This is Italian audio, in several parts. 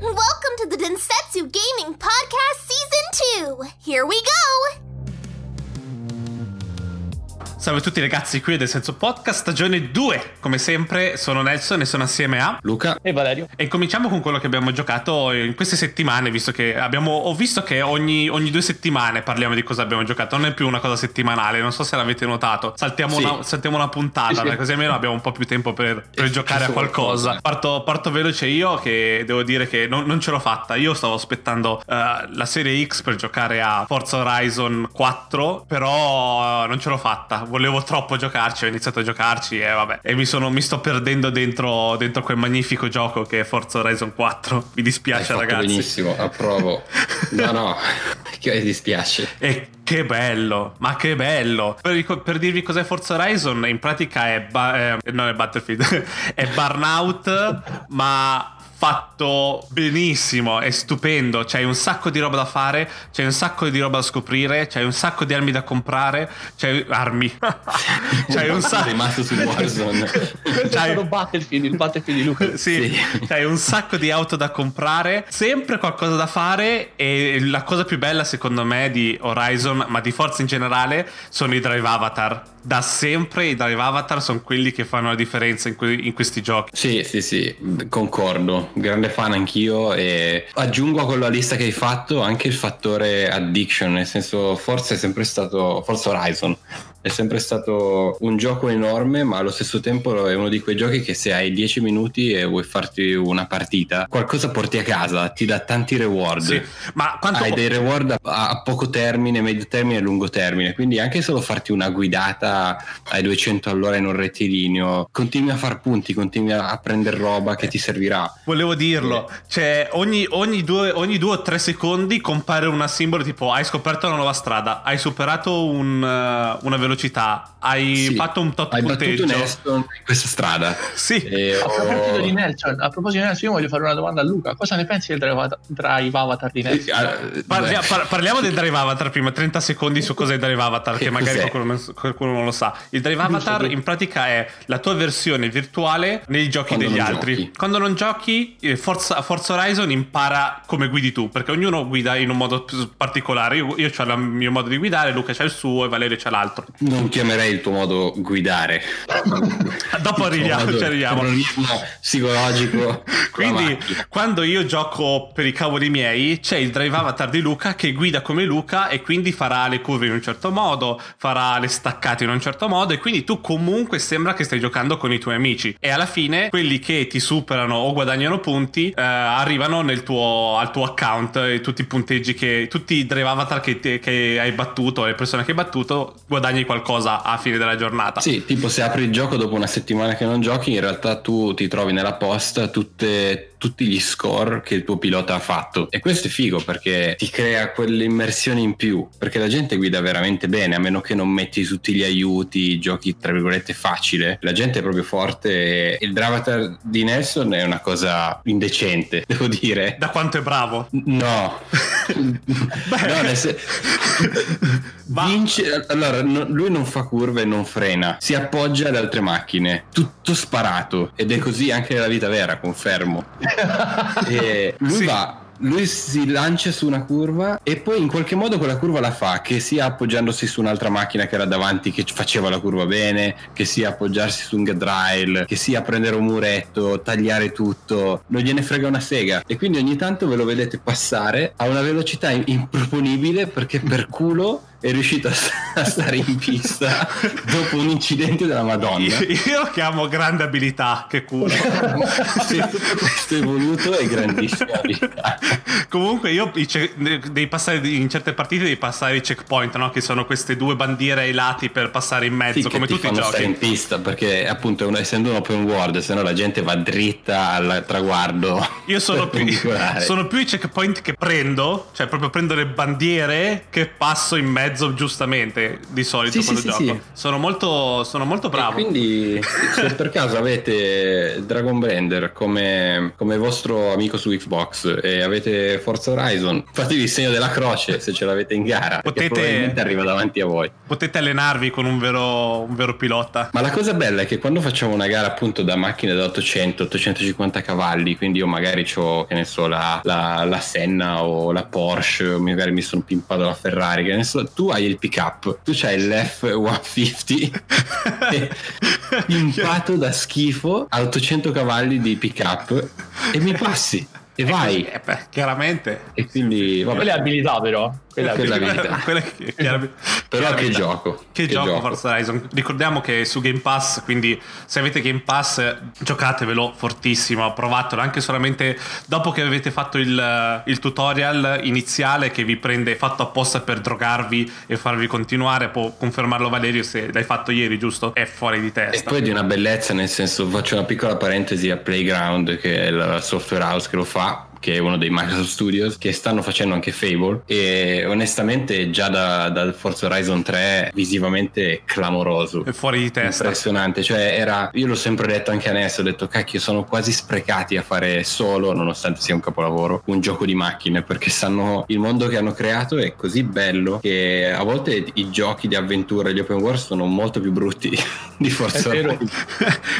Welcome to the Densetsu Gaming Podcast Season 2. Here we go. Salve a tutti ragazzi, qui è del Senso Podcast, stagione 2. Come sempre sono Nelson e sono assieme a Luca e Valerio. E cominciamo con quello che abbiamo giocato in queste settimane, visto che abbiamo, ho visto che ogni, ogni due settimane parliamo di cosa abbiamo giocato, non è più una cosa settimanale, non so se l'avete notato. Saltiamo, Sì. una, saltiamo una puntata, Sì, sì. così almeno abbiamo un po' più tempo per, per giocare a qualcosa. Parto, parto veloce io che devo dire che non, non ce l'ho fatta. Io stavo aspettando eh, la serie X per giocare a Forza Horizon 4, però eh, non ce l'ho fatta. Volevo troppo giocarci, ho iniziato a giocarci e vabbè. E mi, sono, mi sto perdendo dentro, dentro quel magnifico gioco che è Forza Horizon 4. Mi dispiace ragazzi. benissimo, approvo. No, no, che mi dispiace. E che bello, ma che bello! Per, per dirvi cos'è Forza Horizon, in pratica è, ba- eh, non è Battlefield, è Burnout, ma fatto benissimo, è stupendo, c'hai un sacco di roba da fare, c'hai un sacco di roba da scoprire, c'hai un sacco di armi da comprare, c'hai armi, c'hai un Sono sacco... rimasto su Warzone. C'hai- Battlefield, il Battlefield di Luca. Sì, Sì. c'hai un sacco di auto da comprare, sempre qualcosa da fare e la cosa più bella secondo me di Horizon, ma di Forza in generale, sono i drive avatar. Da sempre i drive avatar sono quelli che fanno la differenza in, que- in questi giochi. Sì, sì, sì, concordo. Grande fan anch'io e aggiungo a quella lista che hai fatto anche il fattore addiction, nel senso Forza è sempre stato Forza Horizon. È sempre stato un gioco enorme, ma allo stesso tempo è uno di quei giochi che se hai 10 minuti e vuoi farti una partita, qualcosa porti a casa, ti dà tanti reward. Sì, ma quanto... Hai dei reward a, poco termine, medio termine e lungo termine, quindi anche solo farti una guidata ai 200 all'ora in un rettilineo, continui a far punti, continui a, prendere roba che ti servirà. Volevo dirlo, cioè ogni, ogni, due, ogni due o tre secondi compare una simbolo tipo hai scoperto una nuova strada, hai superato un, eh, una velocità, hai Sì, fatto un tot Hai punteggio. battuto Neston in questa strada. Sì, E A ho- proposito di Nelson, a proposito di Nelson, io voglio fare una domanda a Luca. Cosa ne pensi del drive avatar, drive avatar di Nelson? Ah, Parlia- par- parliamo del Drive Avatar prima, 30 secondi su cos'è il Drive Avatar, che, Che magari qualcuno, non- qualcuno non lo sa. Il Drive Avatar in pratica è la tua versione virtuale nei giochi Quando degli altri. giochi. Quando non giochi, eh, Forza, Forza Horizon impara come guidi tu, perché ognuno guida in un modo particolare. Io, io ho il mio modo di guidare, Luca c'ha il suo e Valerio c'ha l'altro. Non chiamerei il tuo modo guidare. Dopo arriviamo, ci arriviamo. psicologico. Quindi, quando io gioco per i cavoli miei, c'è il drive avatar di Luca che guida come Luca e quindi farà le curve in un certo modo, farà le staccate in un certo modo e quindi tu comunque sembra che stai giocando con i tuoi amici. E alla fine quelli che ti superano o guadagnano punti eh, arrivano nel tuo, al tuo account e tutti i punteggi che tutti i drive avatar che, te- che hai battuto, le persone che hai battuto, guadagni qualcosa a fine della giornata. Sì, tipo se apri il gioco dopo una settimana che non giochi, in realtà tu ti trovi nella posta tutte- tutti gli score che il tuo pilota ha fatto. E questo è figo perché ti crea quell'immersione in più. Perché la gente guida veramente bene, a meno che non metti tutti gli aiuti, giochi tra virgolette facile. La gente è proprio forte. e Il Dravatar di Nelson è una cosa indecente, devo dire. Da quanto è bravo. No, no nel Va- Vince, allora no- lui non fa curve e non frena, si appoggia ad altre macchine, tutto sparato ed è così anche nella vita vera, confermo. E lui Sì. va. Lui si lancia su una curva e poi in qualche modo quella curva la fa, che sia appoggiandosi su un'altra macchina che era davanti che faceva la curva bene, che sia appoggiarsi su un guardrail, che sia prendere un muretto, tagliare tutto, non gliene frega una sega. E quindi ogni tanto ve lo vedete passare a una velocità improponibile perché per culo è riuscito a, a stare in pista dopo un incidente della Madonna. Io, io chiamo grande abilità, che culo. Sì, questo è voluto e grandissima abilità. Comunque io devi passare in certe partite devi passare i checkpoint, no? Che sono queste due bandiere ai lati per passare in mezzo, Sì, che come ti tutti i stare in giochi. pista perché appunto è un- essendo un open world se no la gente va dritta al traguardo Io sono più, sono più i checkpoint che prendo, cioè proprio prendo le bandiere che passo in mezzo mezzo giustamente di solito Sì, quando sì, gioco. sì. Sono, molto, sono molto E bravo. quindi, se per caso avete Dragon Blender come, come vostro amico su Xbox e avete Forza Horizon, fatevi il segno della croce se ce l'avete in gara. Potete- arriva davanti a voi. Potete allenarvi con un vero, un vero pilota. Ma la cosa bella è che quando facciamo una gara appunto da macchine da 800-850 cavalli, quindi io magari ho, che ne so, la, la, la Senna o la Porsche, o magari mi sono pimpato la Ferrari, che ne so, tu hai il pick up, tu c'hai l'F-150 pimpato da schifo a 800 cavalli di pick up e mi passi e vai. Eh, beh, chiaramente. E quindi, vabbè. Quelle abilità però. Quella abilità. abilità. Quella che- chiaramente- Però che gioco. Che, gioco, Forza Horizon. Ricordiamo che su Game Pass, quindi se avete Game Pass, giocatevelo fortissimo. Provatelo anche solamente dopo che avete fatto il, il tutorial iniziale che vi prende fatto apposta per drogarvi e farvi continuare. Può confermarlo Valerio se l'hai fatto ieri, giusto? È fuori di E testa. poi di una bellezza, nel senso, faccio una piccola parentesi a Playground, che è la software house che lo fa, che è uno dei Microsoft Studios, che stanno facendo anche Fable. E onestamente, già da, da Forza Horizon 3, visivamente è clamoroso. È fuori di testa. Impressionante, cioè era, io l'ho sempre detto anche adesso, ho detto cacchio sono quasi sprecati a fare solo, nonostante sia un capolavoro, un gioco di macchine, perché sanno, il mondo che hanno creato è così bello che a volte i giochi di avventura, gli open world sono molto più brutti di Forza È vero. Horizon.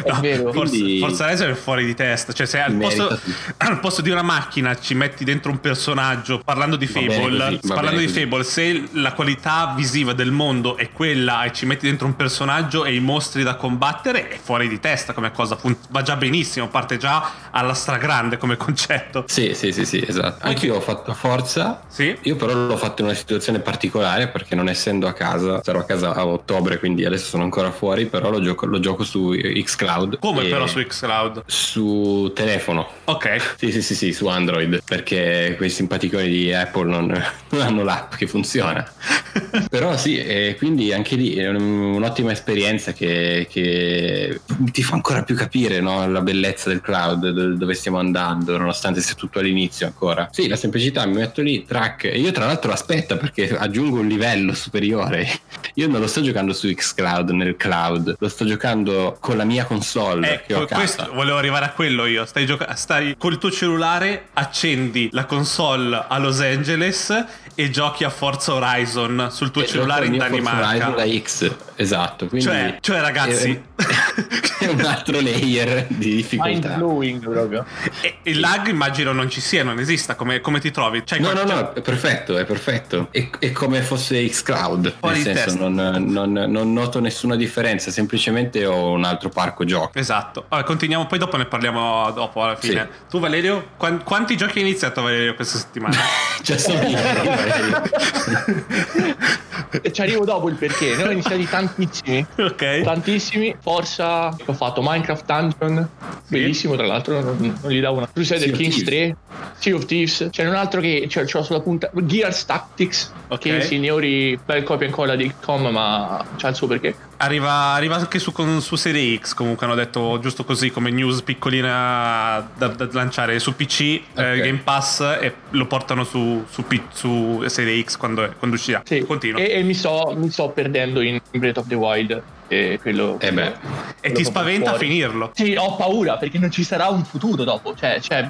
No, È vero. Forza, Quindi- Forza Horizon è fuori di testa. Cioè, se al posto, al posto di una macchina ci metti dentro un personaggio, parlando di Fable, così, parlando di. Fable, se la qualità visiva del mondo è quella e ci metti dentro un personaggio e i mostri da combattere, è fuori di testa come cosa. va già benissimo, parte già alla stragrande come concetto. Sì, sì, sì, sì, esatto. Anch'io ho fatto Forza. Sì? Io però l'ho fatto in una situazione particolare perché non essendo a casa, sarò a casa a ottobre, quindi adesso sono ancora fuori, però lo gioco, lo gioco su Xcloud. Come però su Xcloud? Su telefono. Ok. Sì, sì, sì, sì, su Android, perché quei simpaticoni di Apple non, non hanno l'app che funziona. Però sì, e quindi anche lì è un- un'ottima esperienza che, che ti fa ancora più capire no, la bellezza del cloud, do- dove stiamo andando, nonostante sia tutto all'inizio ancora. Sì, la semplicità, mi metto lì, track, e io tra l'altro aspetta perché aggiungo un livello superiore. Io non lo sto giocando su Xcloud, nel cloud, lo sto giocando con la mia console che ho Ecco, questo volevo arrivare a quello io. Stai, gioca- stai col tuo cellulare, accendi la console a Los Angeles e giochi a Forza Horizon sul tuo E cellulare in mio Forza Horizon Danimarca. da X, esatto. Quindi Cioè, cioè, ragazzi, è, è un altro layer di Mind difficoltà. blowing proprio. e- il lag immagino non ci sia, non esista. Come, come ti trovi? Cioè, No, no, cioè- no, è perfetto, è perfetto. È, è come fosse Xcloud. Fuori Nel senso, non, non- non noto nessuna differenza, semplicemente ho un altro parco giochi. Esatto. Vabbè, continuiamo, poi dopo ne parliamo dopo alla fine. Sì. Tu, Valerio, quan- quanti giochi hai iniziato, Valerio, questa settimana? Cioè, sono io. E ci arrivo dopo il perché. Ne ho iniziati tantissimi. ok. Tantissimi. Forza, ho fatto Minecraft Dungeon. Bellissimo, tra l'altro. Non, non gli davo una. Crusader of Kings Thieves. 3. Sea of Thieves. C'è un altro che cioè, ce l'ho sulla punta. Gears Tactics. Ok. Che signori bel copia e incolla di Com, ma c'ha il suo perché. Arriva, arriva anche su, con- su Serie X, comunque hanno detto giusto così come news piccolina da, da lanciare su PC, eh, Ok. Game Pass e lo portano su, su, su Serie X quando, quando uscirà. Sì. Continua. E, e mi, sto, mi sto perdendo in Breath of the Wild. E quello. Eh beh. E quello ti spaventa fuori. finirlo. Sì, ho paura perché non ci sarà un futuro dopo. Cioè, cioè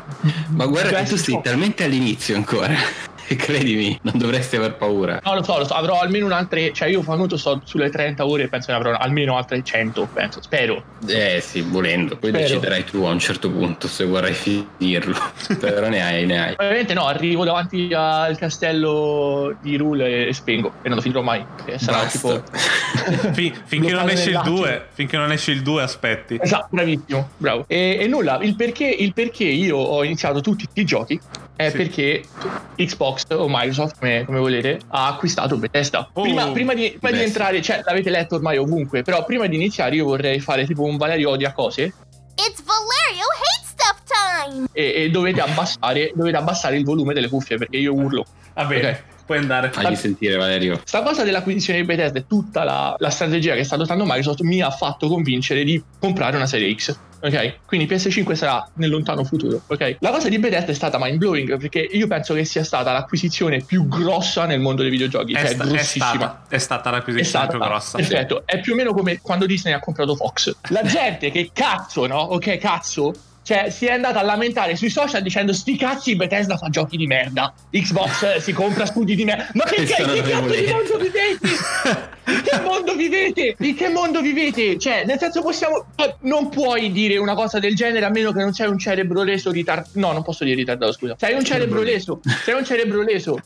Ma guarda che tu sei of- talmente all'inizio ancora. E credimi, non dovresti aver paura. No, lo so, lo so, avrò almeno un'altra. Cioè, io Fanuto sto sulle 30 ore e penso che ne avrò almeno altre 100. Penso, spero. Eh sì, volendo. Poi Spero. deciderai tu a un certo punto se vorrai finirlo. Però ne hai, ne hai. Ovviamente no, arrivo davanti al castello di Rule e spengo e non lo finirò mai. E sarà Basta. tipo. Fin- finché, non esce il nell'attimo. 2, finché non esce il 2 aspetti. Esatto, bravissimo, bravo. E, e nulla, il perché, il perché io ho iniziato tutti i giochi è Sì. perché Xbox o Microsoft, come, come volete, ha acquistato Bethesda. Oh, prima, prima di, prima di entrare, cioè l'avete letto ormai ovunque, però prima di iniziare io vorrei fare tipo un Valerio odia cose It's Valerio Hate Stuff time! e, e dovete, abbassare, dovete abbassare il volume delle cuffie perché io urlo. Va bene, Ok. puoi andare. Fagli sentire, Valerio. Sta cosa dell'acquisizione di Bethesda e tutta la, la strategia che sta adottando Microsoft mi ha fatto convincere di comprare una serie X. ok? Quindi PS5 sarà nel lontano futuro, ok? La cosa di Bethesda è stata mind blowing perché io penso che sia stata l'acquisizione più grossa nel mondo dei videogiochi, È, cioè sta- è grossissima. stata, è stata l'acquisizione più grossa. Perfetto, è più o meno come quando Disney ha comprato Fox. La gente che cazzo, no? Ok, cazzo. Cioè, si è andata a lamentare sui social dicendo sti cazzi Bethesda fa giochi di merda. Xbox eh, si compra studi di merda. Ma che, che, che cazzo di mondo vivete? In che mondo vivete? In che mondo vivete? Cioè, nel senso possiamo... eh, Non puoi dire una cosa del genere a meno che non sei un cerebro leso ritardato. No, non posso dire ritardato, scusa. Sei un cerebro leso. Sei un cerebro leso.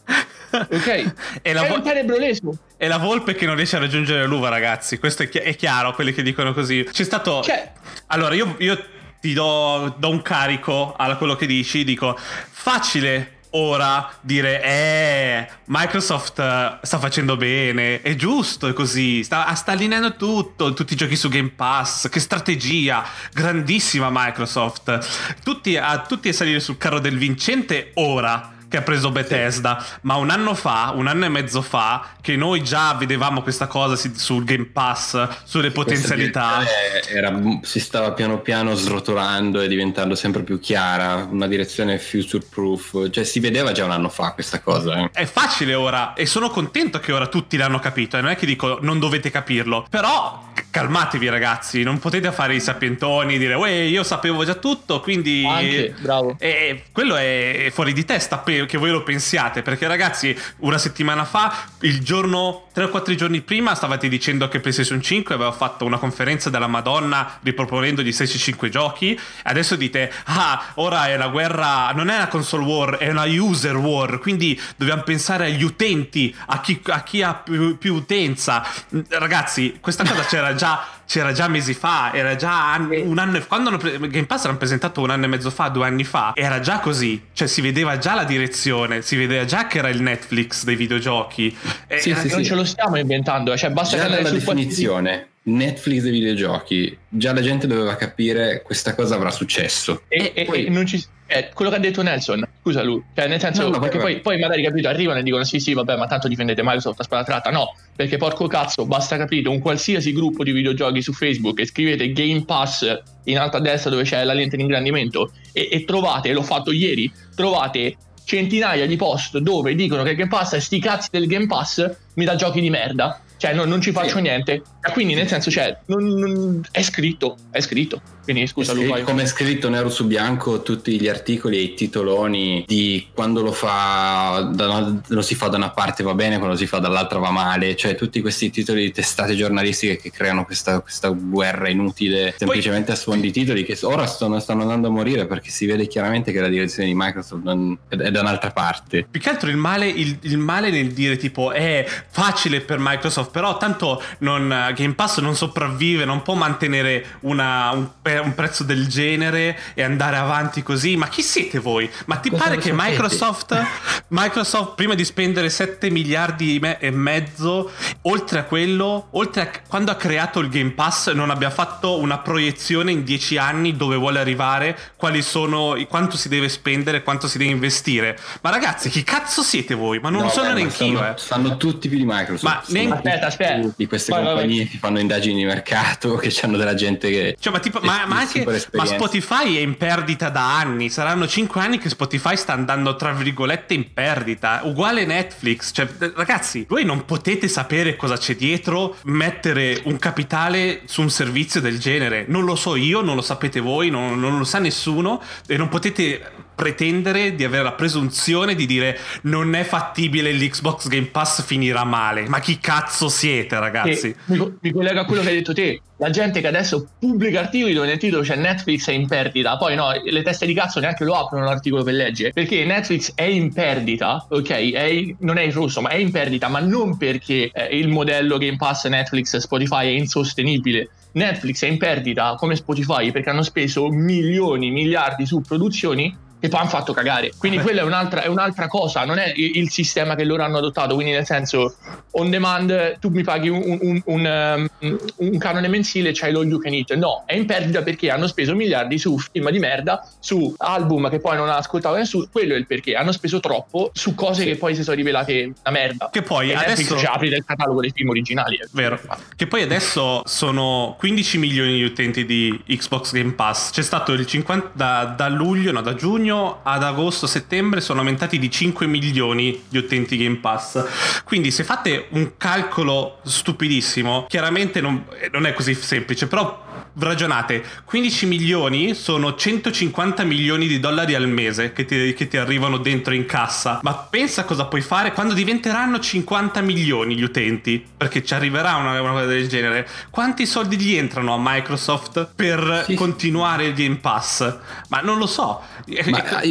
Ok? E la vo- un cerebro leso. È la volpe che non riesce a raggiungere l'uva, ragazzi. Questo è, chi- è chiaro, quelli che dicono così. C'è stato. Cioè- Allora, io, io ti do, do un carico a quello che dici. Dico, facile ora dire, eh, Microsoft eh, sta facendo bene. È giusto, è così. Sta, sta allineando tutto. Tutti i giochi su Game Pass. Che strategia. Grandissima Microsoft. Tutti a, tutti a salire sul carro del vincente ora che ha preso Bethesda, ma un anno fa, un anno e mezzo fa, che noi già vedevamo questa cosa sul Game Pass, sulle potenzialità. Era- si stava piano piano srotolando e diventando sempre più chiara, una direzione future proof, cioè si vedeva già un anno fa questa cosa. eh. È facile ora e sono contento che ora tutti l'hanno capito e non è che dico non dovete capirlo, però calmatevi ragazzi, non potete fare i sapientoni, dire uè io sapevo già tutto, quindi... Anche, bravo. E quello è fuori di testa pe- che voi lo pensiate, perché ragazzi, una settimana fa, il giorno, 3 o 4 giorni prima, stavate dicendo che PlayStation 5 aveva fatto una conferenza della Madonna riproponendo gli stessi 5 giochi. Adesso dite, ah, ora è la guerra, non è una console war, è una user war, quindi dobbiamo pensare agli utenti, a chi, a chi ha più, più utenza. Ragazzi, questa cosa c'era già, c'era già mesi fa, era già anni- un anno e quando hanno pre- Game Pass l'hanno presentato un anno e mezzo fa, due anni fa, era già così, cioè si vedeva già la direzione, si vedeva già che era il Netflix dei videogiochi. E Sì, sì, non sì. ce lo stiamo inventando, cioè basta Già che qualsiasi- definizione Netflix dei videogiochi, già la gente doveva capire questa cosa avrà successo. E, e- Poi- e non ci eh, quello che ha detto Nelson, scusa lui, cioè nel senso No, no, perché poi, poi magari capito arrivano e dicono sì sì vabbè ma tanto difendete Microsoft a spada tratta, no, perché porco cazzo basta capire un qualsiasi gruppo di videogiochi su Facebook e scrivete Game Pass in alto a destra dove c'è la lente di ingrandimento e, e trovate, l'ho fatto ieri, trovate centinaia di post dove dicono che Game Pass è sti cazzi del Game Pass mi dà giochi di merda. Cioè no- non ci faccio Sì. niente quindi nel senso cioè non- non- è scritto è scritto. Quindi scusa Luca io- come è scritto nero su bianco tutti gli articoli e i titoloni di quando lo fa da una- lo si fa da una parte va bene quando lo si fa dall'altra va male. Cioè tutti questi titoli di testate giornalistiche che creano questa, questa guerra inutile semplicemente a suon di titoli che ora stanno, stanno andando a morire perché si vede chiaramente che la direzione di Microsoft non- è da un'altra parte. Più che altro il male, il, il male nel dire tipo è facile per Microsoft, però tanto non, Game Pass non sopravvive, non può mantenere una- un, un prezzo del genere e andare avanti così. Ma chi siete voi? Ma ti Cosa pare che? Microsoft, Microsoft prima di spendere 7 miliardi e mezzo, oltre a quello, oltre a quando ha creato il Game Pass, non abbia fatto una proiezione in 10 anni dove vuole arrivare, quali sono, quanto si deve spendere, quanto si deve investire. Ma ragazzi, chi cazzo siete voi? Ma non No, sono neanche io, sanno, eh. tutti più di Microsoft Ma neanche- Aspetta, aspetta. di queste Vai, vai, che fanno indagini di mercato che hanno della gente che Cioè, ma, tipo, ma, ma anche ma. Spotify è in perdita da anni. Saranno 5 anni che Spotify sta andando, tra virgolette, in perdita. Uguale Netflix. Cioè, ragazzi, voi non potete sapere cosa c'è dietro mettere un capitale su un servizio del genere. Non lo so io, non lo sapete voi, non, non lo sa nessuno. E non potete pretendere di avere la presunzione di dire non è fattibile l'Xbox Game Pass finirà male. Ma chi cazzo siete, ragazzi? Mi, mi collego a quello che hai detto te. La gente che adesso pubblica articoli dove nel titolo c'è Netflix è in perdita. Poi no, le teste di cazzo neanche lo aprono l'articolo per leggere. Perché Netflix è in perdita, ok? È non è in rosso, ma è in perdita, ma non perché eh, il modello Game Pass Netflix Spotify è insostenibile. Netflix è in perdita come Spotify perché hanno speso milioni, miliardi su produzioni che poi hanno fatto cagare. Quindi quella è un'altra, è un'altra cosa, non è il, sistema che loro hanno adottato. Quindi, nel senso, on demand, tu mi paghi un, un, un, um, un canone mensile e c'hai lo you can eat. No, è in perdita perché hanno speso miliardi su film di merda, su album che poi non ha ascoltato nessuno. Quello è il perché. Hanno speso troppo su cose che poi si sono rivelate una merda. Che poi e adesso. Cioè, apri del catalogo dei film originali. Eh. Vero. Che poi adesso sono 15 milioni di utenti di Xbox Game Pass. C'è stato il 50 da, da luglio, no, da giugno ad agosto, settembre sono aumentati di 5 milioni di utenti Game Pass. Quindi se fate un calcolo stupidissimo, chiaramente non, non è così semplice, però ragionate, 15 milioni sono 150 milioni di dollari al mese che ti, che ti, arrivano dentro in cassa. Ma pensa cosa puoi fare quando diventeranno 50 milioni gli utenti, perché ci arriverà una, una cosa del genere. Quanti soldi gli entrano a Microsoft per sì. continuare il Game Pass? Ma non lo so. Ma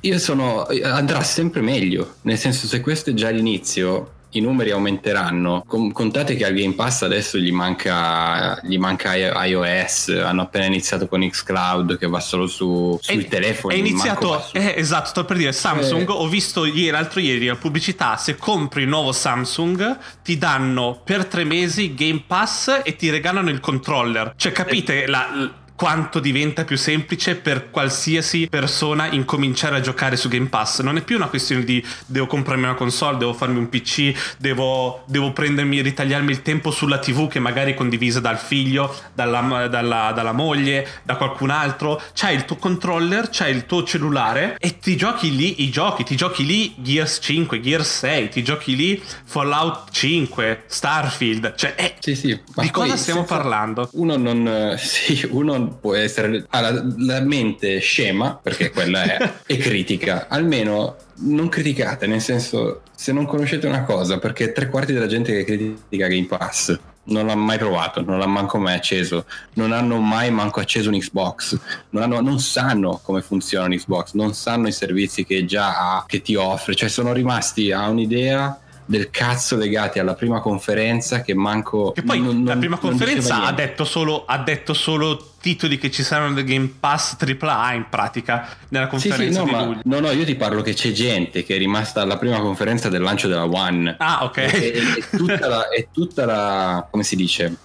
io sono... andrà sempre meglio, nel senso se questo è già l'inizio i numeri aumenteranno. contate che al Game Pass adesso gli manca, gli manca iOS, hanno appena iniziato con Xcloud che va solo su, sui è, telefoni. È iniziato, su... eh, esatto, sto per dire Samsung, eh. ho visto ieri, l'altro ieri la pubblicità, se compri il nuovo Samsung ti danno per tre mesi Game Pass e ti regalano il controller. Cioè capite la quanto diventa più semplice per qualsiasi persona incominciare a giocare su Game Pass. Non è più una questione di devo comprarmi una console, devo farmi un PC, devo, devo prendermi, ritagliarmi il tempo sulla TV che magari è condivisa dal figlio, dalla, dalla, dalla moglie, da qualcun altro. C'hai il tuo controller, c'hai il tuo cellulare e ti giochi lì i giochi, ti giochi lì Gears 5, Gears 6, ti giochi lì Fallout 5, Starfield. Cioè, eh, sì, sì. di cosa stiamo parlando? Uno non... Sì, uno può essere ha la, la mente scema perché quella è e critica. Almeno non criticate nel senso se non conoscete una cosa perché tre quarti della gente che critica Game Pass non l'ha mai provato, non l'ha manco mai acceso, non hanno mai manco acceso un Xbox, non, hanno, non sanno come funziona un Xbox, non sanno i servizi che già ha, che ti offre, cioè sono rimasti a un'idea del cazzo legati alla prima conferenza che manco... Che poi non, la prima conferenza ha detto, solo, ha detto solo titoli che ci saranno del Game Pass AAA in pratica nella conferenza sì, sì, no, di luglio. No, no, io ti parlo che c'è gente che è rimasta alla prima conferenza del lancio della One. Ah, ok. E, e, tutta, la, è tutta la, come si dice,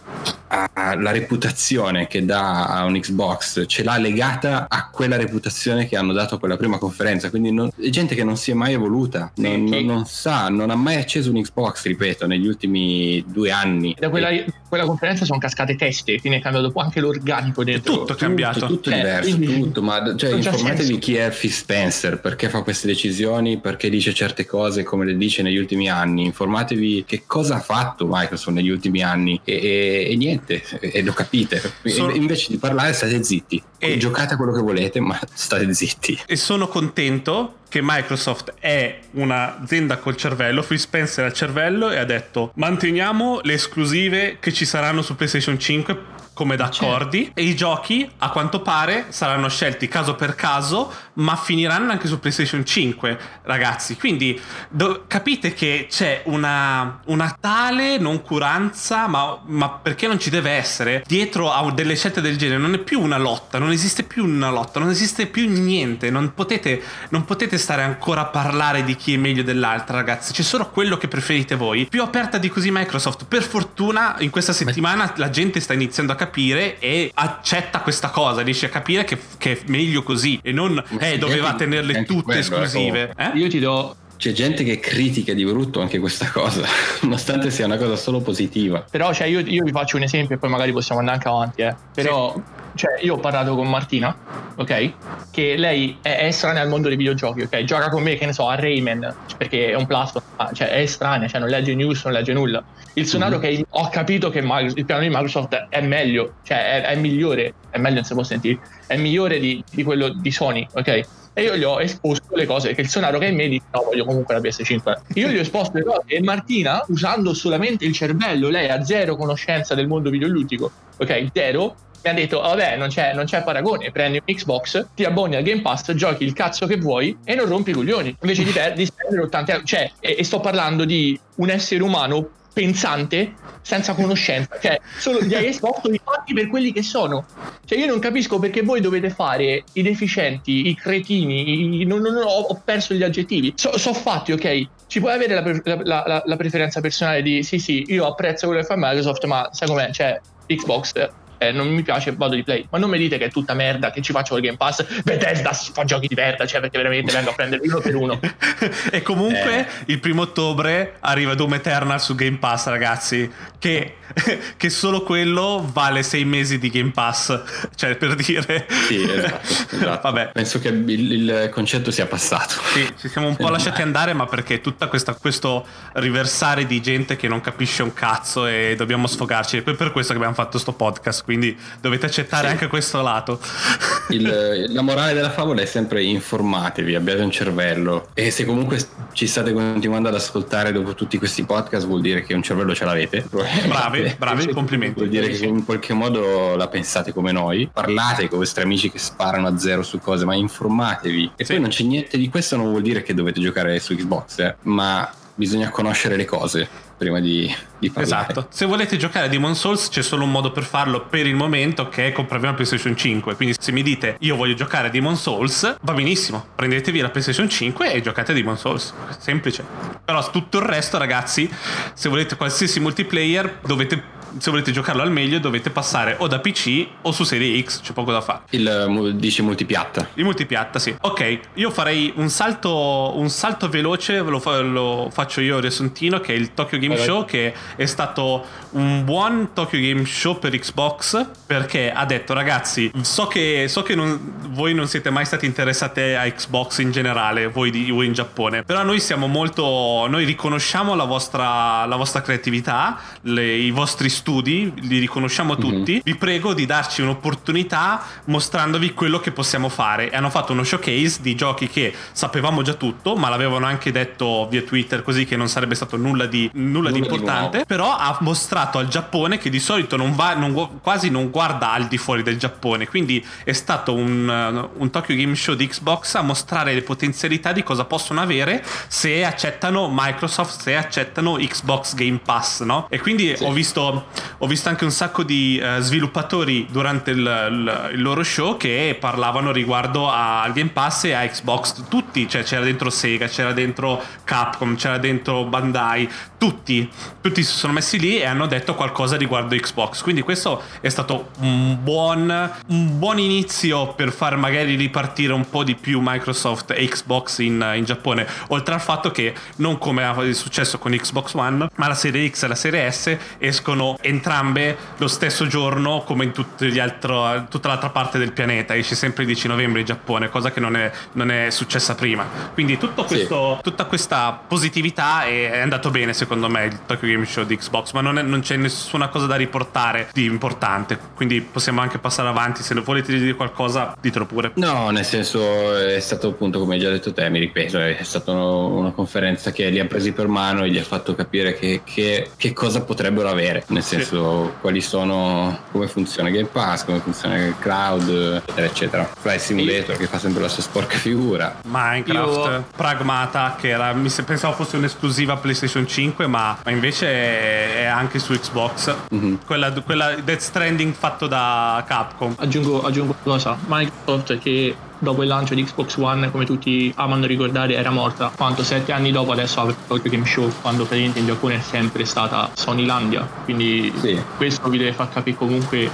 la reputazione che dà a un Xbox ce l'ha legata a quella reputazione che hanno dato a quella prima conferenza. Quindi non, è gente che non si è mai evoluta, non, non, non, sa, non ha mai acceso un Xbox, ripeto, negli ultimi due anni. Da quella, quella conferenza sono cascate teste, quindi è cambiato dopo anche l'organico dentro. Tutto è cambiato. Tutto, tutto eh, diverso, quindi, tutto. Ma cioè, informatevi chi è Phil Spencer, perché fa queste decisioni, perché dice certe cose come le dice negli ultimi anni. Informatevi che cosa ha fatto Microsoft negli ultimi anni e, e, e niente, e lo capite. Sono... Invece di parlare state zitti. E... Giocate quello che volete, ma state zitti. E sono contento che Microsoft è un'azienda col cervello, Phil Spencer ha il cervello e ha detto manteniamo le esclusive che ci saranno su PlayStation 5 come d'accordi. Certo. e i giochi a quanto pare saranno scelti caso per caso ma finiranno anche su PlayStation 5 ragazzi. Quindi do- capite che c'è una, una tale noncuranza ma, ma, perché non ci deve essere? Dietro a delle scelte del genere non è più una lotta non esiste più una lotta non esiste più niente. Non potete, non potete stare ancora a parlare di chi è meglio dell'altra ragazzi. C'è solo quello che preferite voi. Più aperta di così Microsoft. Per fortuna in questa settimana la gente sta iniziando a capire capire e accetta questa cosa, riesce a capire che, che è meglio così e non eh, doveva tenerle tutte quello, esclusive. Ecco. Eh? Io ti do c'è gente che critica di brutto anche questa cosa, nonostante sia una cosa solo positiva. Però, cioè, io, io vi faccio un esempio e poi magari possiamo andare anche avanti. Eh. Però, sì. cioè, io ho parlato con Martina, ok? Che lei è, estranea al mondo dei videogiochi, ok? Gioca con me, che ne so, a Rayman, perché è un plastro, cioè è estranea, cioè non legge news, non legge nulla. Il suonato mm-hmm. che ho capito che il piano di Microsoft è meglio, cioè è, è migliore, è meglio non si può sentire, è migliore di, di quello di Sony, ok? E io gli ho esposto le cose che il sonaro che è in me dice no voglio comunque la PS5 io gli ho esposto le cose e Martina usando solamente il cervello lei ha zero conoscenza del mondo videoludico ok zero mi ha detto vabbè non c'è, non c'è, paragone prendi un Xbox ti abboni al Game Pass giochi il cazzo che vuoi e non rompi i coglioni invece di, per, di spendere 80 euro cioè e, e sto parlando di un essere umano pensante senza conoscenza. Cioè, sono gli Xbox sono fatti per quelli che sono. Cioè, io non capisco perché voi dovete fare i deficienti, i cretini, i... Non, non, non, ho perso gli aggettivi. So, so fatti, ok? Ci puoi avere la, la, la, la preferenza personale di sì, sì, io apprezzo quello che fa Microsoft, ma sai com'è? Cioè, Xbox eh, non mi piace, vado di play. Ma non mi dite che è tutta merda, che ci faccio il Game Pass. Bethesda si fa giochi di merda, cioè perché veramente vengo a prendere uno per uno. e comunque eh. il primo ottobre arriva Doom Eternal su Game Pass, ragazzi. Che, che solo quello vale sei mesi di Game Pass. Cioè, per dire. Sì, esatto. esatto. Vabbè. Penso che il, il, concetto sia passato. Sì, ci siamo un po' lasciati andare, ma perché tutta questa, questo riversare di gente che non capisce un cazzo e dobbiamo sfogarci. È per questo che abbiamo fatto sto podcast quindi dovete accettare sì. anche questo lato. Il, la morale della favola è sempre informatevi, abbiate un cervello e se comunque ci state continuando ad ascoltare dopo tutti questi podcast vuol dire che un cervello ce l'avete. Bravi, bravi, complimenti. Vuol dire che in qualche modo la pensate come noi, parlate con i vostri amici che sparano a zero su cose, ma informatevi. E sì. poi non c'è niente di questo, non vuol dire che dovete giocare su Xbox, eh, ma bisogna conoscere le cose prima di, di parlare. Esatto. Se volete giocare a Demon Souls c'è solo un modo per farlo per il momento che è comprarvi una PlayStation 5. Quindi se mi dite io voglio giocare a Demon Souls, va benissimo. Prendetevi la PlayStation 5 e giocate a Demon Souls. Semplice. Però tutto il resto, ragazzi, se volete qualsiasi multiplayer dovete se volete giocarlo al meglio dovete passare o da PC o su serie X, c'è poco da fare. Il dici multipiatta. Il multipiatta, sì. Ok, io farei un salto, un salto veloce, lo, fa, lo faccio io riassuntino, che è il Tokyo Game Show, che è stato un buon Tokyo Game Show per Xbox, perché ha detto ragazzi, so che, so che non, voi non siete mai stati interessati a Xbox in generale, voi, di, voi in Giappone, però noi siamo molto, noi riconosciamo la vostra, la vostra creatività, le, i vostri studi, li riconosciamo mhm. tutti. Mm-hmm. Vi prego di darci un'opportunità mostrandovi quello che possiamo fare. E hanno fatto uno showcase di giochi che sapevamo già tutto, ma l'avevano anche detto via Twitter così che non sarebbe stato nulla di, nulla nulla di importante. Di però ha mostrato al Giappone che di solito non va, non, quasi non guarda al di fuori del Giappone. Quindi è stato un, un Tokyo Game Show di Xbox a mostrare le potenzialità di cosa possono avere se accettano Microsoft, se accettano Xbox Game Pass, no? E quindi sì. ho visto ho visto anche un sacco di uh, sviluppatori durante il, il, il, loro show che parlavano riguardo al Game Pass e a Xbox, tutti, cioè c'era dentro Sega, c'era dentro Capcom, c'era dentro Bandai, tutti, tutti si sono messi lì e hanno detto qualcosa riguardo Xbox, quindi questo è stato un buon, un buon inizio per far magari ripartire un po' di più Microsoft e Xbox in, in Giappone, oltre al fatto che non come è successo con Xbox One, ma la serie X e la serie S escono entrambe lo stesso giorno come in altro, tutta l'altra parte del pianeta. Esce sempre il 10 novembre in Giappone, cosa che non è, non è successa prima. Quindi questo, sì. tutta questa positività è, è, andato bene secondo me il Tokyo Game Show di Xbox, ma non, è, non, c'è nessuna cosa da riportare di importante. Quindi possiamo anche passare avanti. Se volete dire qualcosa, ditelo pure. No, nel senso è stato appunto come hai già detto te, mi ripeto, è stata una conferenza che li ha presi per mano e gli ha fatto capire che, che, che cosa potrebbero avere. Nel senso sì. quali sono, come funziona Game Pass, come funziona il cloud, eccetera, eccetera. Fly Simulator sì. che fa sempre la sua sporca figura. Minecraft, Io... Pragmata, che era, mi pensavo fosse un'esclusiva PlayStation 5, ma, ma invece è, è, anche su Xbox. Mm-hmm. Quella, quella Death Stranding fatto da Capcom. Aggiungo, aggiungo cosa, Microsoft che dopo il lancio di Xbox One, come tutti amano ricordare, era morta. Quanto sette anni dopo adesso apre Tokyo Game Show, quando praticamente in Giappone è sempre stata Sonylandia. Quindi sì. questo vi deve far capire comunque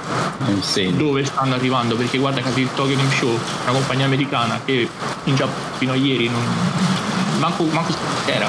dove stanno arrivando. Perché guarda capire Tokyo Game Show, una compagnia americana che in Giappone fino a ieri non. Manco, manco era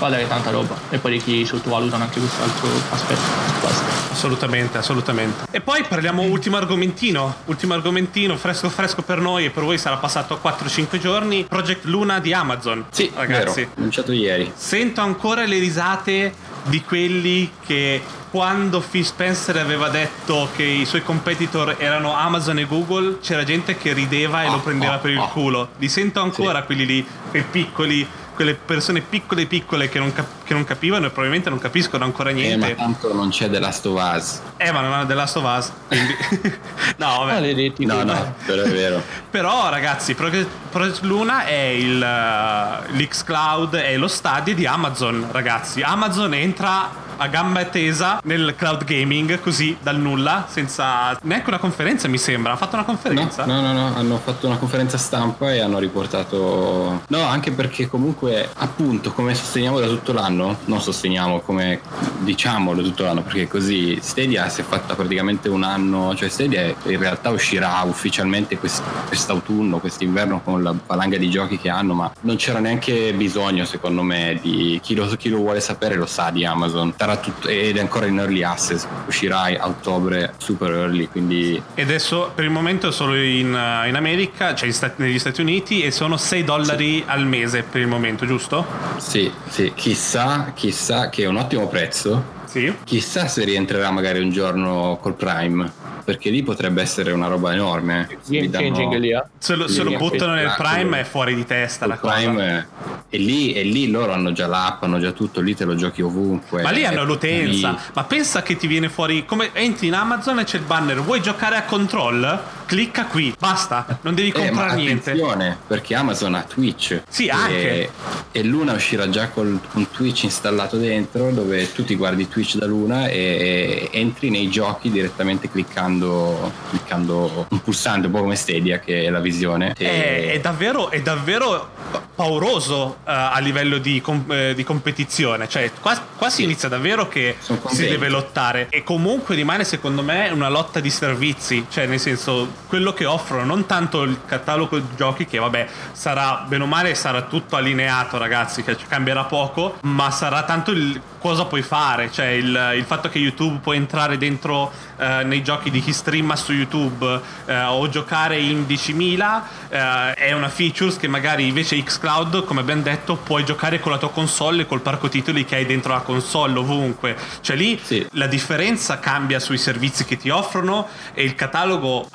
fa dare tanta roba e poi chi sottovalutano anche quest'altro aspetto. Basta. Assolutamente, assolutamente. E poi parliamo ultimo argomentino, ultimo argomentino fresco fresco per noi e per voi sarà passato a 4-5 giorni, Project Luna di Amazon. Sì, ragazzi. Vero, annunciato ieri. Sento ancora le risate di quelli che quando Phil Spencer aveva detto che i suoi competitor erano Amazon e Google, c'era gente che rideva e oh, lo prendeva oh, per il oh. culo. Li sento ancora sì. quelli lì, quei piccoli quelle persone piccole piccole che non, cap- che non, capivano e probabilmente non capiscono ancora niente. Eh, ma tanto non c'è The Last of Us. Eh, ma non hanno The Last of Us. Quindi... no, vabbè. Maledetti, no, no, però è vero. però, ragazzi, Project, Project Luna è il, uh, l'Xcloud, è lo stadio di Amazon, ragazzi. Amazon entra a gamba tesa nel cloud gaming, così dal nulla, senza neanche una conferenza, mi sembra. Ha fatto una conferenza? No, no, no, no, hanno fatto una conferenza stampa e hanno riportato. No, anche perché comunque, appunto, come sosteniamo da tutto l'anno, non sosteniamo come diciamolo tutto l'anno, perché così Stadia si è fatta praticamente un anno, cioè Stadia in realtà uscirà ufficialmente quest- quest'autunno, quest'inverno con la valanga di giochi che hanno, ma non c'era neanche bisogno, secondo me, di chi lo, chi lo vuole sapere lo sa di Amazon. Sarà tutto, ed è ancora in early access, uscirà a ottobre super early, quindi E adesso per il momento è solo in, eh, in America, cioè in Sta- negli Stati Uniti, e sono 6 dollari al mese per il momento, giusto? sì, sì, chissà, chissà che è un ottimo prezzo. Sì. Chissà se rientrerà magari un giorno col Prime, perché lì potrebbe essere una roba enorme. Game danno- changing lì, eh? Se lo, se lo buttano nel. Prime è fuori di testa la Col cosa. Prime e lì, e lì loro hanno già l'app, hanno già tutto, lì te lo giochi ovunque. Ma lì hanno l'utenza. lì- Ma pensa che ti viene fuori. Come entri in Amazon e c'è il banner. Vuoi giocare a control? Clicca qui. Basta. Non devi Eh, comprare niente. attenzione, perché Amazon ha Twitch. Sì, E- anche. E Luna uscirà già con Twitch installato dentro, dove tu ti guardi Twitch da Luna e, e entri nei giochi direttamente cliccando, cliccando un pulsante, un po' come Stadia, che è la visione. È, E- è davvero, è davvero pauroso eh, a livello di, com- eh, di competizione. Cioè, qua, qua si Sì. inizia davvero che si deve lottare. E comunque rimane, secondo me, una lotta di servizi. Cioè, nel senso, quello che offrono, non tanto il catalogo di giochi, che vabbè, sarà bene o male, sarà tutto allineato, ragazzi, che cambierà poco, ma sarà tanto il cosa puoi fare. Cioè, il, il fatto che YouTube può entrare dentro eh, nei giochi di chi streama su YouTube eh, o giocare in 10.000 eh, è una features che magari invece xCloud, come abbiamo detto, puoi giocare con la tua console e col parco titoli che hai dentro la console ovunque. Cioè lì Sì. la differenza cambia sui servizi che ti offrono e il catalogo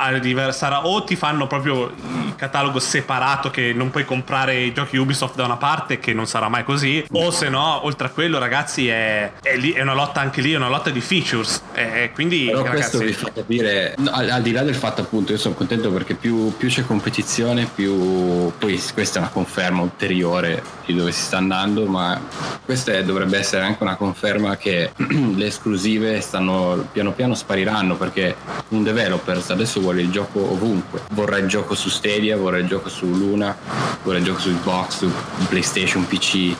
sarà o ti fanno proprio il catalogo separato che non puoi comprare i giochi Ubisoft da una parte che non sarà mai così o se no oltre a quello ragazzi è, è lì- è una lotta anche lì è una lotta di features. E quindi Però ragazzi questo vi fa capire, no, al, al di là del fatto appunto, io sono contento perché più, più c'è competizione, più poi questa è una conferma ulteriore di dove si sta andando, ma questa è- dovrebbe essere anche una conferma che le esclusive stanno piano piano spariranno perché un developer adesso vuole il gioco ovunque, vorrà il gioco su Stadia, vorrà il gioco su Luna, vorrà il gioco su Xbox, su PlayStation, PC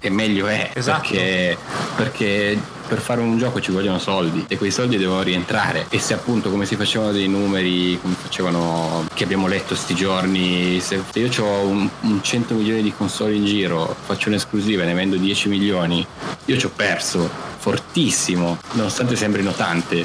e meglio è Esatto. perché, perché per fare un gioco ci vogliono soldi e quei soldi devono rientrare. E se appunto come si facevano dei numeri come facevano che abbiamo letto sti giorni se, io ho un, un 100 milioni di console in giro faccio un'esclusiva e ne vendo 10 milioni io ci ho perso fortissimo nonostante sembrino tante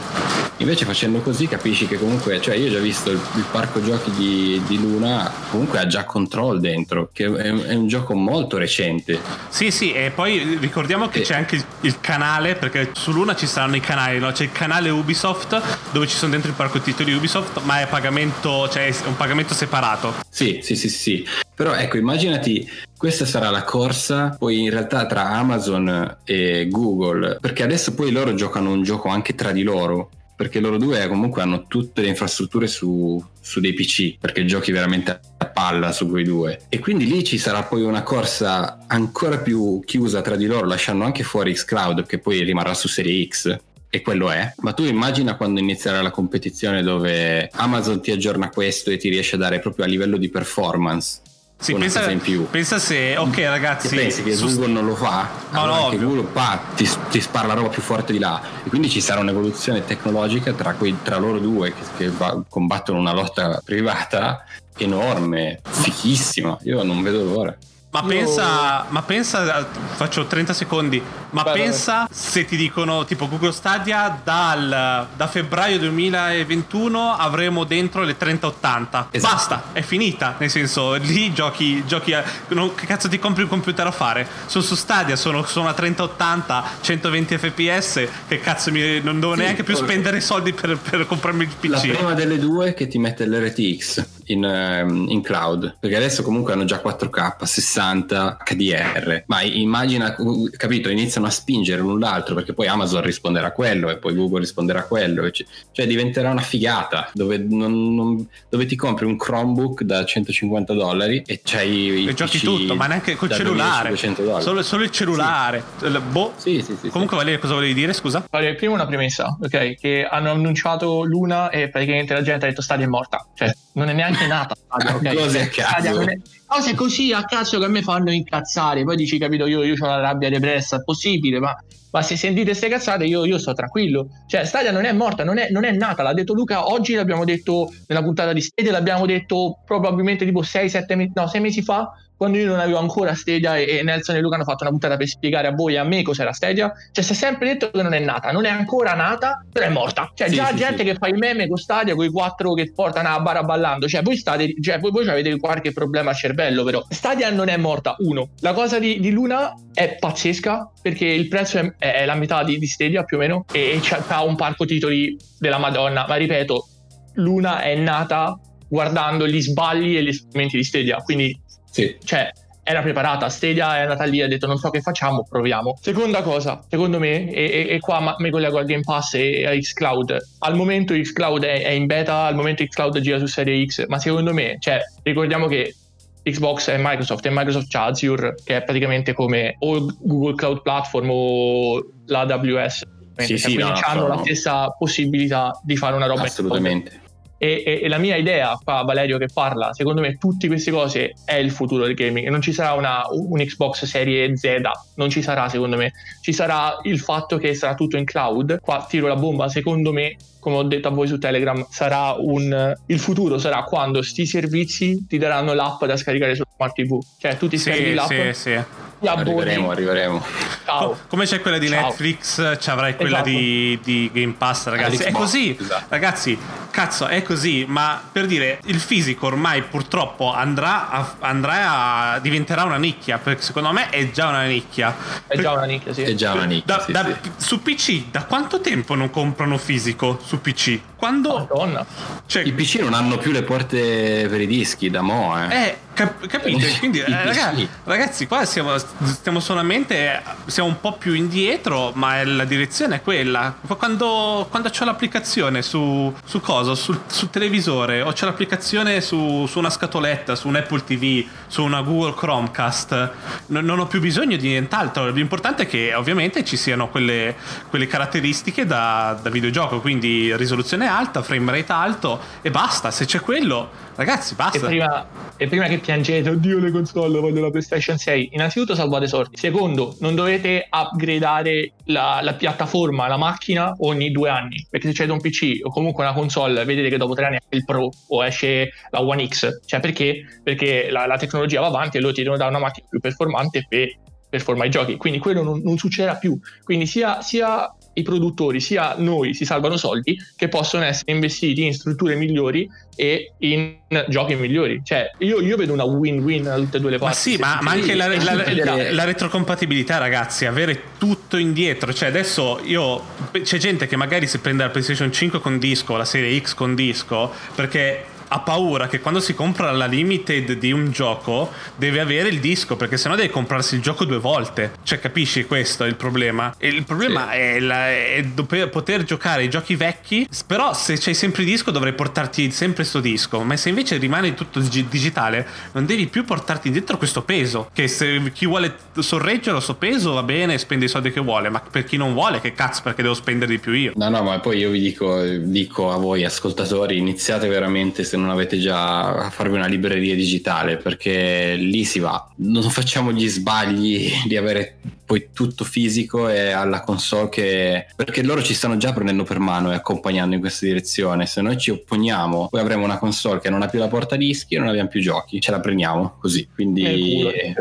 invece facendo così capisci che comunque cioè io ho già visto il, il parco giochi di, di Luna comunque ha già control dentro che è, un- è un gioco molto recente Sì, sì, e poi ricordiamo che E- c'è anche il, il canale, perché su Luna ci saranno i canali, no? C'è il canale Ubisoft dove ci sono dentro il parco titoli Ubisoft, ma è pagamento, cioè è un pagamento separato. Sì, sì, sì, sì. Però ecco, immaginati, questa sarà la corsa poi in realtà tra Amazon e Google, perché adesso poi loro giocano un gioco anche tra di loro. Perché loro due comunque hanno tutte le infrastrutture su, su dei PC, perché giochi veramente a palla su quei due. E quindi lì ci sarà poi una corsa ancora più chiusa tra di loro, lasciando anche fuori Xcloud, che poi rimarrà su Serie X. E quello è. Ma tu immagina quando inizierà la competizione dove Amazon ti aggiorna questo e ti riesce a dare proprio a livello di performance. Sì, pensa, in più. pensa se, ok Che ragazzi, pensi che Google non lo fa? Ma Allora no, anche. Google pa, ti, ti spara la roba più forte di là. E quindi ci sarà un'evoluzione tecnologica tra, quei, tra loro due che, che va- combattono una lotta privata enorme, fichissima. Io non vedo l'ora. Ma Io- pensa, ma pensa, faccio 30 secondi, ma vai, pensa se ti dicono tipo Google Stadia dal, da febbraio 2021 avremo dentro le 3080. Esatto. Basta, è finita, nel senso lì giochi, giochi a, non- che cazzo ti compri un computer a fare? Sono su Stadia, sono, sono a 3080, 120 fps, che cazzo mi, non devo Sì, neanche più spendere soldi per, per comprarmi il La PC. prima delle due che ti mette l'RTX in, ehm, in cloud, perché adesso comunque hanno già 4K, 60 HDR, ma immagina, capito, iniziano a spingere l'un l'altro perché poi Amazon risponderà a quello e poi Google risponderà a quello, cioè diventerà una figata dove, non, non, dove ti compri un Chromebook da 150 dollari e c'hai e giochi tutto, ma neanche col cellulare, solo, solo, il cellulare. Sì. Boh. Sì, sì, sì, Comunque, Valerio, cosa volevi dire? Scusa. Valerio, prima una premessa, ok? Che hanno annunciato Luna e praticamente la gente ha detto Stadia è morta, cioè non è neanche nata. Stadia, okay? Cose a caso. È... Cose così a cazzo che a me fanno incazzare. Poi dici, capito, io, io ho la rabbia depressa, è possibile, ma ma se sentite queste cazzate io, io, sto tranquillo. Cioè Stadia non è morta, non è, non è, nata, l'ha detto Luca oggi, l'abbiamo detto nella puntata di Stadia, l'abbiamo detto probabilmente tipo 6-7 mesi, no, 6 mesi fa, quando io non avevo ancora Stadia e, Nelson e Luca hanno fatto una puntata per spiegare a voi e a me cos'era Stadia. Cioè si è sempre detto che non è nata, non è ancora nata, però è morta. Cioè sì, già sì, gente sì. che fa il meme con Stadia, con i quattro che portano a bara ballando, cioè voi state, cioè voi, voi avete qualche problema al cervello però. Stadia non è morta, uno. La cosa di, di Luna è pazzesca perché il prezzo è, è la metà di, di Stadia più o meno e ha un parco titoli della Madonna, ma ripeto, Luna è nata guardando gli sbagli e gli strumenti di Stadia, quindi sì. cioè era preparata, Stadia è andata lì e ha detto non so che facciamo, proviamo. Seconda cosa, secondo me, e, e, e qua mi collego al Game Pass e a Xcloud, al momento Xcloud è, è in beta, al momento Xcloud gira su serie X, ma secondo me, cioè, ricordiamo che Xbox e Microsoft e Microsoft c'ha Azure che è praticamente come o Google Cloud Platform o l'AWS sì, sì, quindi no, hanno no. la stessa possibilità di fare una roba assolutamente e, e, e, la mia idea qua Valerio che parla secondo me tutte queste cose è il futuro del gaming non ci sarà una, un Xbox serie Z non ci sarà secondo me ci sarà il fatto che sarà tutto in cloud qua tiro la bomba secondo me come ho detto a voi su Telegram, sarà un, il futuro sarà quando sti servizi ti daranno l'app da scaricare su Smart TV. Cioè tu ti sì, scarichi l'app. Sì, sì. Arriveremo, arriveremo. Ciao. come c'è quella di Ciao. Netflix, ci avrai quella esatto. di, di, Game Pass, ragazzi. È così, esatto. ragazzi. Cazzo, è così. Ma per dire, il fisico ormai purtroppo andrà a, andrà a diventerà una nicchia. Perché secondo me è già una nicchia. È già una nicchia, sì. È già una nicchia. Da, sì, da, sì. Su PC, da quanto tempo non comprano fisico? su PC. Quando... Madonna. Cioè, I PC non hanno più le porte per i dischi da mo', eh. eh cap- capite? Quindi, eh, ragazzi, ragazzi, qua siamo, stiamo solamente. Siamo un po' più indietro, ma la direzione è quella. Quando, quando c'ho l'applicazione su, su cosa? Sul, sul, televisore, o c'è l'applicazione su, su, una scatoletta, su un Apple TV, su una Google Chromecast, non, non ho più bisogno di nient'altro. L'importante è che ovviamente ci siano quelle, quelle caratteristiche da, da videogioco, quindi risoluzione alta, frame rate alto e basta. Se c'è quello, ragazzi, basta. E prima, e prima che piangete, oddio le console, voglio la PlayStation 6. Innanzitutto salvate sorti. Secondo, non dovete upgradare la, la, piattaforma, la macchina ogni due anni. Perché se c'è un PC o comunque una console, vedete che dopo tre anni esce il Pro o esce la One X. Cioè perché? Perché la, la tecnologia va avanti e loro ti devono dare una macchina più performante per performare i giochi. Quindi quello non, non succederà più. Quindi sia, sia i produttori sia noi si salvano soldi che possono essere investiti in strutture migliori e in giochi migliori. Cioè, io, io vedo una win-win da tutte e due le parti. Ma sì, ma, ma anche la, la, la, la, retrocompatibilità, ragazzi, avere tutto indietro. Cioè, adesso io c'è gente che magari si prende la PlayStation 5 con disco, la serie X con disco, perché ha paura che quando si compra la limited di un gioco deve avere il disco perché sennò deve comprarsi il gioco due volte. Cioè, capisci questo è il problema? E il problema sì. è, la, è poter giocare i giochi vecchi, però se c'hai sempre il disco dovrei portarti sempre sto disco, ma se invece rimane tutto digitale non devi più portarti dietro questo peso, che se chi vuole sorreggere sto peso va bene, spende i soldi che vuole, ma per chi non vuole che cazzo perché devo spendere di più io? No, no, ma poi io vi dico, dico a voi ascoltatori, iniziate veramente se non avete già a farvi una libreria digitale perché lì si va. Non facciamo gli sbagli di avere poi tutto fisico e alla console che perché loro ci stanno già prendendo per mano e accompagnando in questa direzione. Se noi ci opponiamo, poi avremo una console che non ha più la porta dischi e non abbiamo più giochi. Ce la prendiamo così. Quindi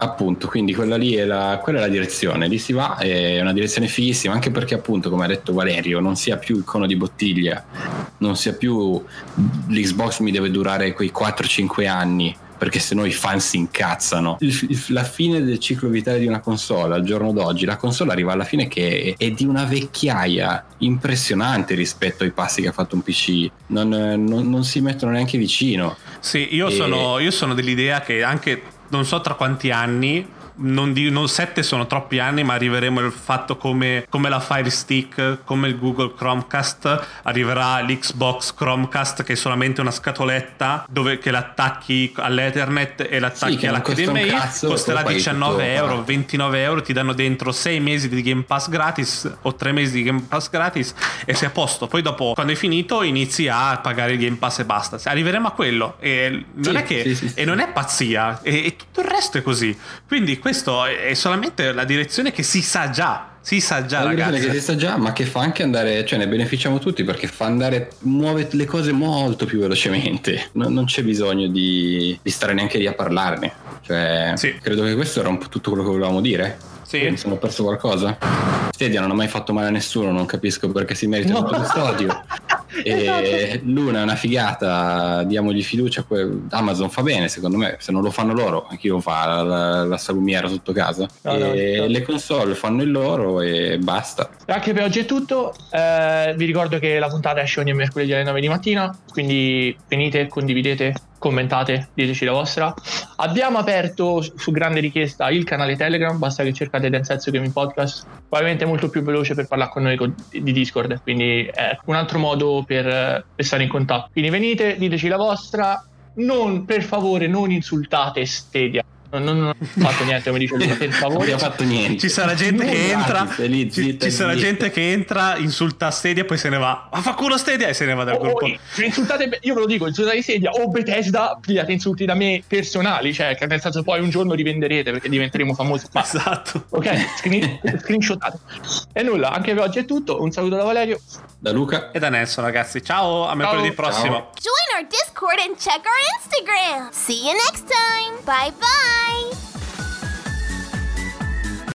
Appunto, quindi quella lì è la, quella è la direzione, lì si va, è una direzione fighissima, anche perché appunto, come ha detto Valerio, non sia più il cono di bottiglia, non sia più l'Xbox mi deve durare quei 4-5 anni perché se no i fan si incazzano. Il- la fine del ciclo vitale di una console al giorno d'oggi, la console arriva alla fine che è, è di una vecchiaia impressionante rispetto ai passi che ha fatto un PC. Non, non- non si mettono neanche vicino. Sì, io, E- sono, io sono dell'idea che anche non so tra quanti anni. Non, di, non sette sono troppi anni, ma arriveremo al fatto come, come la Fire Stick, come il Google Chromecast, arriverà l'Xbox Chromecast che è solamente una scatoletta dove che l'attacchi all'Ethernet e l'attacchi un all'HDMI, costerà poi paghi 19 tutto, euro, va. 29 euro, ti danno dentro 6 mesi di Game Pass gratis o 3 mesi di Game Pass gratis e sei a posto. Poi dopo, quando è finito, inizi a pagare il Game Pass e basta. Arriveremo a quello e non Sì, è che sì, sì, sì. e non è pazzia e, e tutto il resto è così. Quindi questo è solamente la direzione che si sa già. Si sa già, la direzione ragazzi. che si sa già, ma che fa anche andare, cioè ne beneficiamo tutti perché fa andare, muove le cose molto più velocemente. Non, non c'è bisogno di, di stare neanche lì a parlarne. Cioè, Sì. credo che questo era un po' tutto quello che volevamo dire. Sì. Mi sono perso qualcosa. Stadia non ha mai fatto male a nessuno, non capisco perché si merita No. tutto questo odio. E Esatto. Luna è una figata, diamogli fiducia. Amazon fa bene, secondo me. Se non lo fanno loro, anche io fa la, la, salumiera sotto casa. No, no, e no. le console fanno il loro e basta. Anche per oggi è tutto. Eh, vi ricordo che la puntata esce ogni mercoledì alle 9 di mattina. Quindi venite, condividete, commentate, diteci la vostra. Abbiamo aperto su grande richiesta il canale Telegram. Basta che cercate Densetsu Gaming Podcast. Probabilmente è molto più veloce per parlare con noi di Discord. Quindi è un altro modo per, per stare in contatto. Quindi venite, diteci la vostra. Non, per favore, non insultate Stadia. Non, non, non ho fatto niente, come dice lui, per Non favore. abbiamo fatto niente. Ci sarà gente che entra, lì, ci, zitta, ci sarà gente che entra, insulta Stadia e poi se ne va. Ma fa culo Stadia e se ne va dal O- gruppo. o- se insultate, io ve lo dico, insultate Stadia o Bethesda, pigliate insulti da me personali, cioè che nel senso poi un giorno rivenderete perché diventeremo famosi. Ma, Esatto. ok, screen, screenshotate. E nulla, anche per oggi è tutto. Un saluto da Valerio. Da Luca. E da Nelson, ragazzi. Ciao, a mercoledì prossimo. Ciao. Join our Discord and check our Instagram. See you next time. Bye bye. Bye!